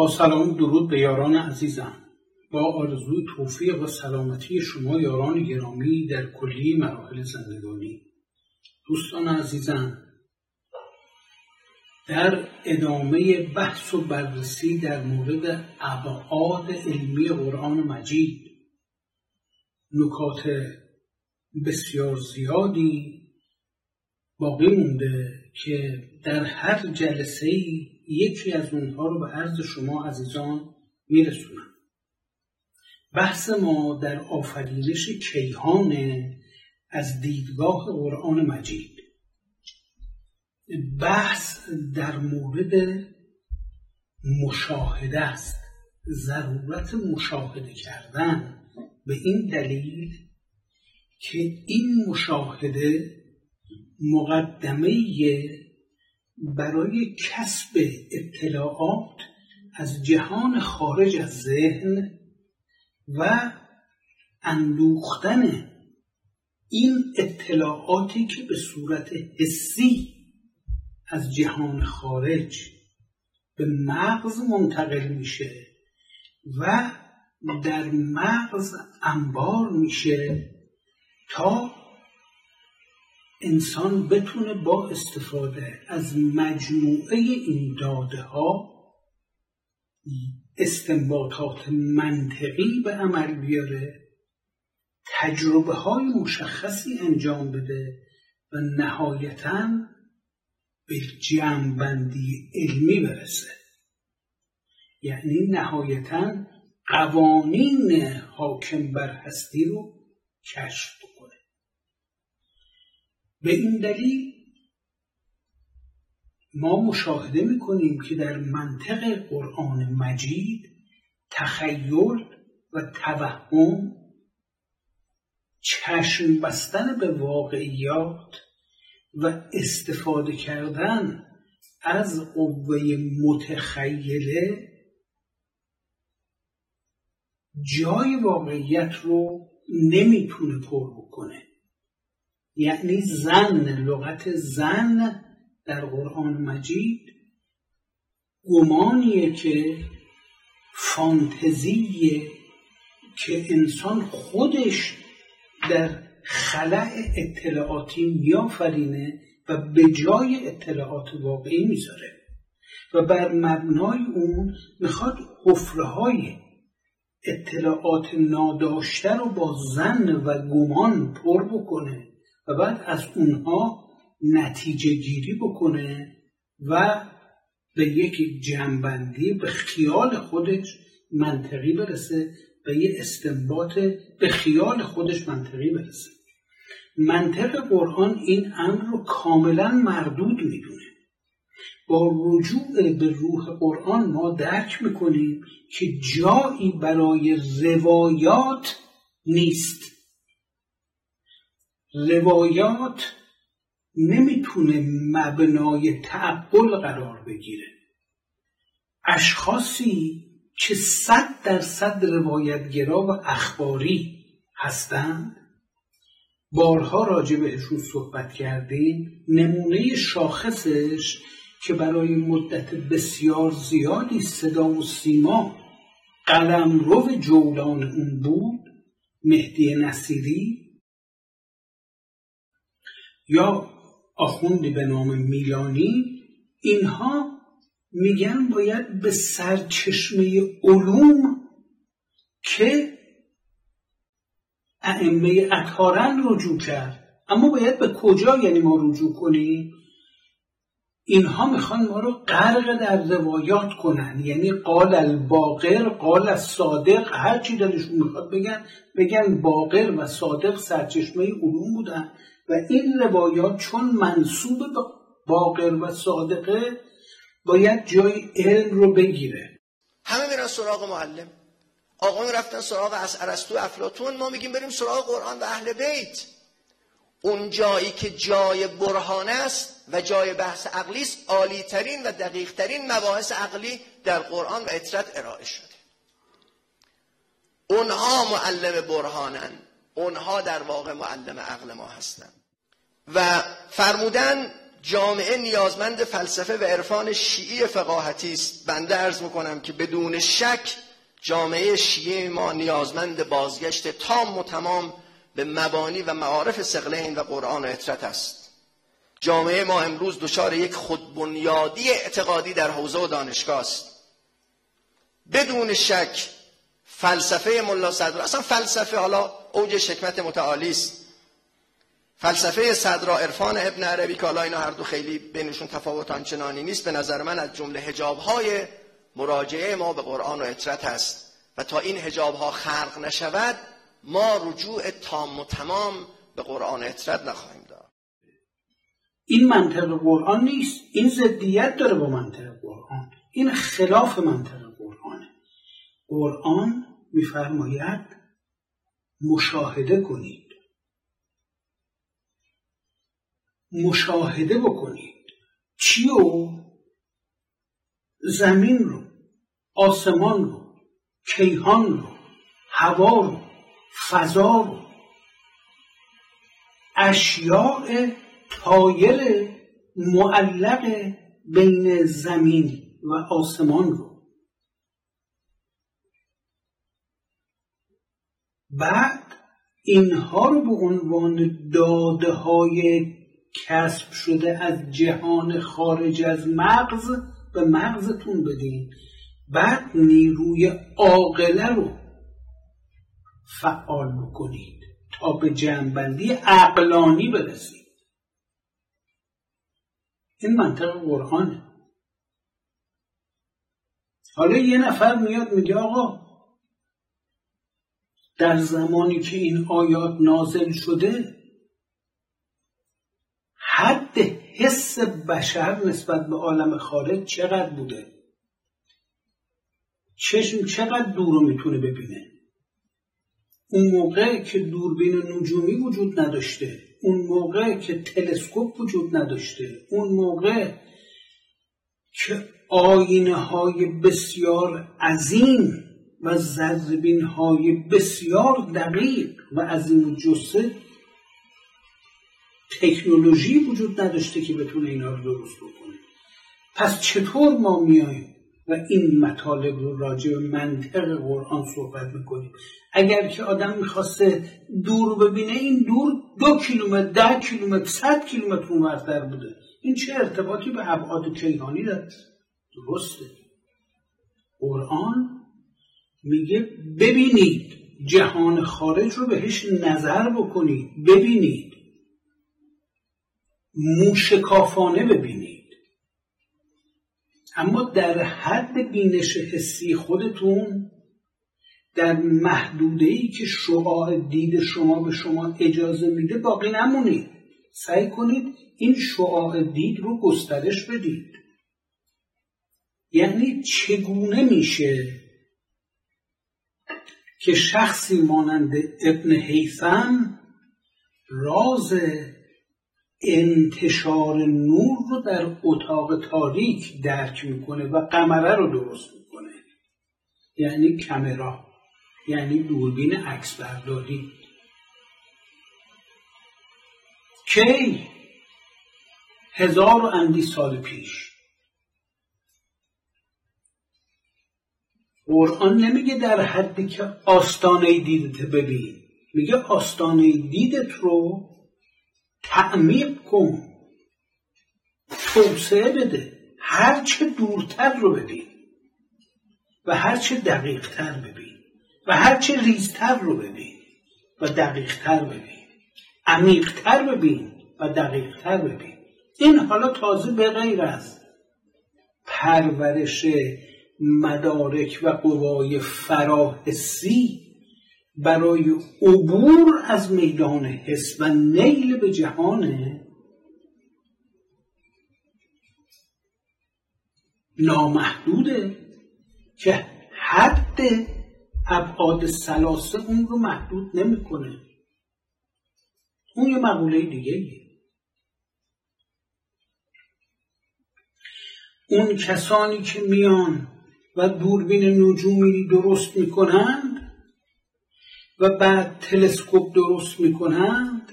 با سلام درود به یاران عزیزم. با آرزوی توفیق و سلامتی شما یاران گرامی در کلی مراحل زندگانی. دوستان عزیزم در ادامه بحث و بررسی در مورد ابعاد علمی قرآن مجید نکات بسیار زیادی باقی مونده که در هر جلسه یکی از اونها رو به عرض شما عزیزان میرسونم. بحث ما در آفرینش کیهان از دیدگاه قرآن مجید. بحث در مورد مشاهده است. ضرورت مشاهده کردن. به این دلیل که این مشاهده مقدمه برای کسب اطلاعات از جهان خارج از ذهن و اندوختن این اطلاعاتی که به صورت حسی از جهان خارج به مغز منتقل میشه و در مغز انبار میشه تا انسان بتونه با استفاده از مجموعه این داده ها استنباطات منطقی به عمل بیاره تجربه های مشخصی انجام بده و نهایتا به جمعبندی علمی برسه. یعنی نهایتا قوانین حاکم بر هستی رو کشف به این دلیل ما مشاهده می‌کنیم که در منطق قرآن مجید تخیل و توهم چشم بستن به واقعیات و استفاده کردن از قوه متخیله جای واقعیت رو نمی‌تونه پر بکنه. یعنی زن لغت زن در قرآن مجید گمانیه که فانتزیه که انسان خودش در خلع اطلاعاتی میآفرینه و به جای اطلاعات واقعی می‌ذاره و بر مبنای اون می‌خواد حفره های اطلاعات ناداشته رو با زن و گمان پر بکنه. بعد از اونها نتیجه گیری بکنه و به یک جنبندی به خیال خودش منطقی برسه و یه استنباط به خیال خودش منطقی برسه. منطق قرآن این امر رو کاملا مردود می‌دونه. با رجوع به روح قرآن ما درک می‌کنیم که جایی برای روایات نیست. روایات نمی‌تونه مبنای تعقل قرار بگیره. اشخاصی که صد درصد روایتگرا و اخباری هستند بارها راجع بهشون صحبت کردیم نمونه شاخصش که برای مدت بسیار زیادی صدا و سیما قلم رو جولان اون بود مهدی نصیری یا آخوندی به نام میلانی اینها میگن باید به سرچشمه علوم که ائمه اطهارن رجوع کرد. اما باید به کجا یعنی ما رجوع کنیم؟ اینها می‌خوان ما رو غرق در روایات کنن. یعنی قال الباقر قال الصادق هر چی دلشون می‌خواد بگن بگن باقر و صادق سرچشمه علوم بودن. و این روایات چون منصوب باقر و صادقه باید جای علم رو بگیره. همه میرن سراغ معلم. آقا رفتن سراغ از ارسطو افلاتون ما میگیم بریم سراغ قرآن و اهل بیت. اون جایی که جای برهانه است و جای بحث عقلی است عالی ترین و دقیق ترین مباحث عقلی در قرآن و اطرت ارائه شده. اونها معلم برهانن. اونها در واقع معلم عقل ما هستند و فرمودن جامعه نیازمند فلسفه و عرفان شیعی فقاهتی است. بنده ارز می‌کنم که بدون شک جامعه شیعی ما نیازمند بازگشت تام و تمام به مبانی و معارف سقلین و قرآن و اطرت است. جامعه ما امروز دچار یک خودبنیادی اعتقادی در حوزه و دانشگاه است. بدون شک فلسفه ملا صدر اصلا فلسفه حالا اوج شکمت متعالی است. فلسفه صدرا عرفان ابن عربی که حالا اینا هر دو خیلی بینشون تفاوت آنچنانی نیست به نظر من از جمله حجاب های مراجعه ما به قرآن و اطرت هست. و تا این حجاب ها خلق نشود ما رجوع تام و تمام به قرآن اطرت نخواهیم داد. این منطق قرآن نیست. این ضدیت داره با منطق قرآن. این خلاف منطق قرآنه. قرآن میفرماید مشاهده کنید. مشاهده بکنید. چیو؟ زمین رو آسمان رو کیهان رو هوا رو فضا رو. اشیاء تایر معلق بین زمین و آسمان رو. بعد اینها رو به عنوان داده های کسب شده از جهان خارج از مغز به مغزتون بدین. بعد نیروی عاقله رو فعال بکنید تا به جنبندی عقلانی برسید. این منطق قرآنه. حالا یه نفر میاد میگه آقا در زمانی که این آیات نازل شده حد حس بشر نسبت به عالم خارج چقدر بوده؟ چشم چقدر دور رو می‌تونه ببینه؟ اون موقع که دوربین نجومی وجود نداشته اون موقع که تلسکوپ وجود نداشته اون موقع که آینه های بسیار عظیم و زربین های بسیار دقیق و عظیم جسه تکنولوژی وجود نداشته که بتونه اینا رو درست بکنه. پس چطور ما میایم و این مطالب رو راجع به منطق قرآن صحبت می‌کنیم؟ اگر که آدم می‌خواسته دور ببینه این دور دو کیلومتر ده کیلومتر صد کیلومتر اونورتر بوده. این چه ارتباطی به ابعاد کیهانی داره؟ درسته. قرآن میگه ببینید جهان خارج رو بهش نظر بکنید. ببینید. موشکافانه ببینید. اما در حد بینش حسی خودتون در محدوده ای که شعاع دید شما به شما اجازه میده باقی نمونید. سعی کنید این شعاع دید رو گسترش بدید. یعنی چگونه میشه که شخصی مانند ابن حیثم راز انتشار نور رو در اتاق تاریک درک می‌کنه و قمره رو درست می‌کنه. یعنی کمرا. یعنی دوربین عکس برداری. کی؟ هزار و اندی سال پیش. قرآن نمیگه در حدی که آستانه دیدت ببین. میگه آستانه دیدت رو تعمیق کن. توسعه بده. هرچه دورتر رو ببین. و هرچه دقیقتر ببین. و هرچه ریزتر رو ببین. و دقیقتر ببین. عمیقتر ببین و دقیقتر ببین. این حالا تازه به غیر از پرورش مدارک و قوای فراحسی برای عبور از میدان حس و نیل به جهان نامحدوده که حد ابعاد سلاسه اون رو محدود نمی‌کنه. اون یه مقوله دیگه اون کسانی که میان و دوربین نجومی درست می‌کنند و بعد تلسکوپ درست می‌کنند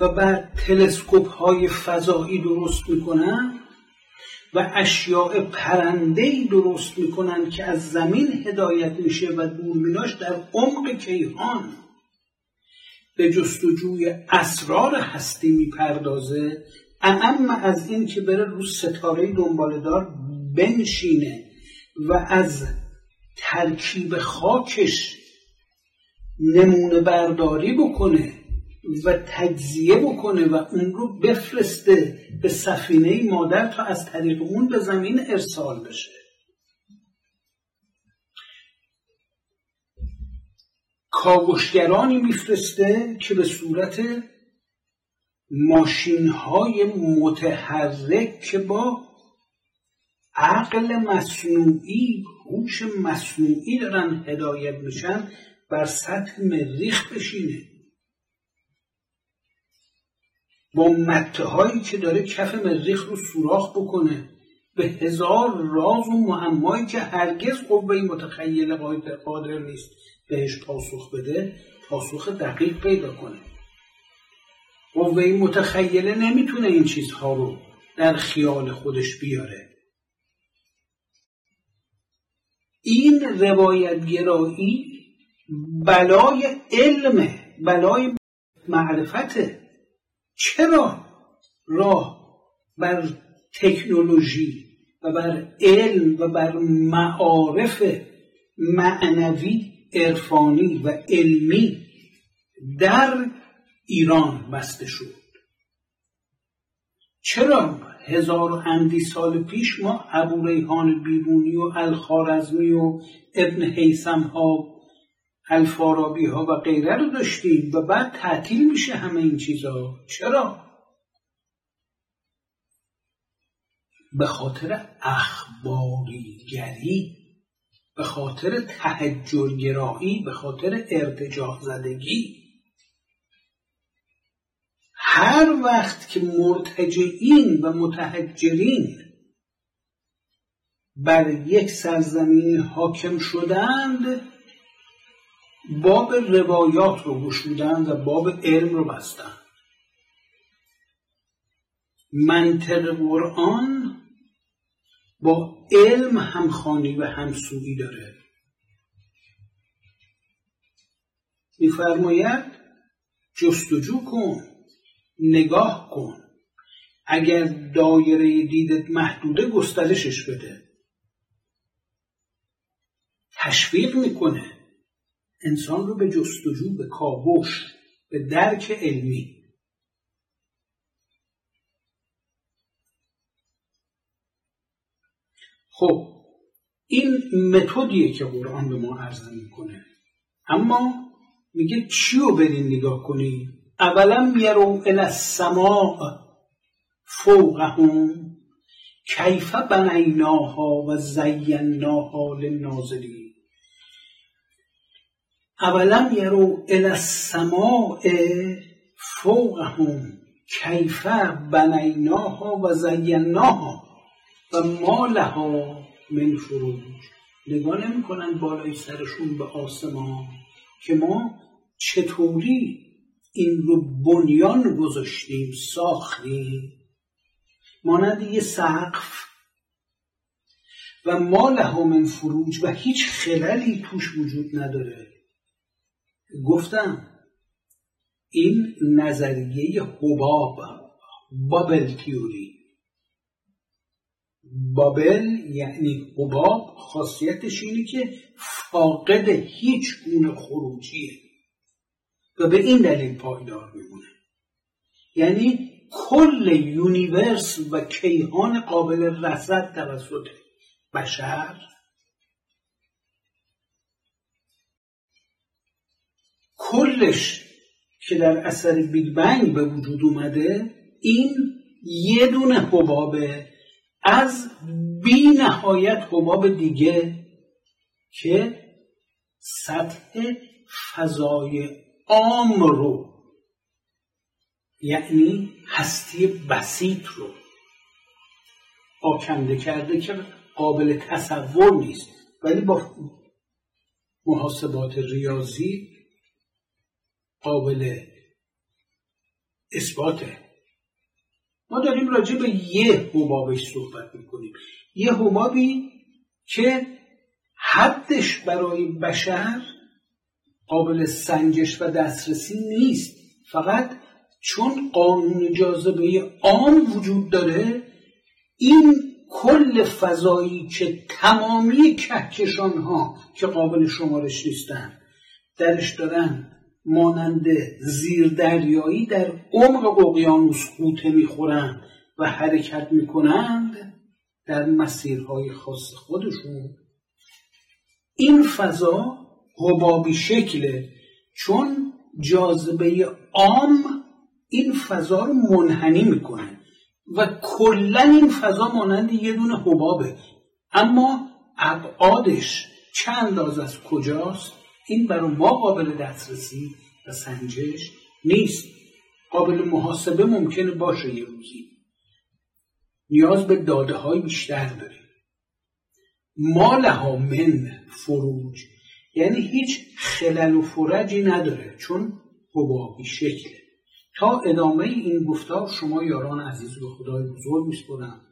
و بعد تلسکوپ های فضایی درست می‌کنن و اشیاء پرنده درست می‌کنن که از زمین هدایت میشه و دورمیناش در عمق کیهان. به جستجوی اسرار هستی می‌پردازه. اما از این که بره رو ستاره دنبالدار بنشینه و از ترکیب خاکش نمونه برداری بکنه و تجزیه بکنه و اون رو بفرسته به سفینه مادر تا از طریق اون به زمین ارسال بشه. کاوشگرانی میفرسته که به صورت ماشین های متحرک که با عقل مصنوعی هوش مصنوعی دارن هدایت میشن بر سطح مریخ بشینه. با مته هایی که داره کف مریخ رو سوراخ بکنه. به هزار راز و معمایی که هرگز قوه متخیل قادر نیست بهش پاسخ بده پاسخ دقیق پیدا کنه. قوه متخیله نمی‌تونه این چیزها رو در خیال خودش بیاره. این روایت گرایی بلای علم بلای معرفته چرا راه بر تکنولوژی و بر علم و بر معارف معنوی عرفانی و علمی در ایران بسته شد؟ چرا هزار و اندی سال پیش ما ابو ریحان بیرونی و الخارزمی و ابن حیسم ها الفارابی ها و غیره رو داشتیم و بعد تعطیل میشه همه این چیزها چرا؟ به خاطر اخباریگری به خاطر تهجرگرایی به خاطر ارتجاع زدگی هر وقت که مرتجعین و متحجرین بر یک سرزمین حاکم شدند باب روایات رو گشودند و باب علم رو بستند منطق قرآن با علم همخانی و همسویی داره. میفرماید جستجو کن نگاه کن. اگر دایره دیدت محدوده گسترشش بده. تشویق می‌کنه. انسان رو به جستجو به کاوش به درک علمی. خب این متدیه که قرآن به ما عرضه می‌کنه. اما میگه چی رو برین نگاه کنی اولا یرو الى السماء فوقهم کیف بنیناها و زیناها للناظرین. اولم یرو الى السماء فوقهم کیف بنیناها و زیناها و ما لها من فروج. نگاه نمی کنن بالای سرشون به آسمان که ما چطوری این رو بنیان گذاشتیم ساختیم. مانند یه سقف. و ما لها من فروج و هیچ خللی توش وجود نداره. گفتم این نظریه حباب بابل تیوری بابل یعنی حباب خاصیتش اینه که فاقد هیچ گونه خروجیه و به این دلیل پایدار میمونه. یعنی کل یونیورس و کیهان قابل رصد توسط بشر کلش که در اثر بیگ بنگ به وجود اومده این یه دونه حبابه از بی نهایت حباب دیگه که سطح فضای عام رو یعنی هستی بسیط رو آکنده کرده که قابل تصور نیست. ولی با محاسبات ریاضی قابل اثباته. ما داریم راجع به یه حبابش صحبت می‌کنیم. یه حبابی که حدش برای بشر قابل سنجش و دسترسی نیست. فقط چون قانون جاذبه عام وجود داره این کل فضایی که تمامی کهکشان ها که قابل شمارش نیستن درش دارن مانند زیردریایی در عمق اقیانوس قوطه می‌خورند و حرکت می‌کنند در مسیرهای خاص خودشون. این فضا حبابی شکله چون جاذبه عام این فضا رو منحنی می‌کنه و کلا این فضا مانند یه دونه حبابه. اما ابعادش چند انداز از کجاست؟ این برای ما قابل دسترسی و سنجش نیست. قابل محاسبه ممکنه باشه یه روزی. نیاز به داده های بیشتر داریم. ما لها من فروج. یعنی هیچ خلل و فرجی نداره چون حبابی شکله تا ادامه این گفتار شما یاران عزیز به خدای بزرگ میسپرم.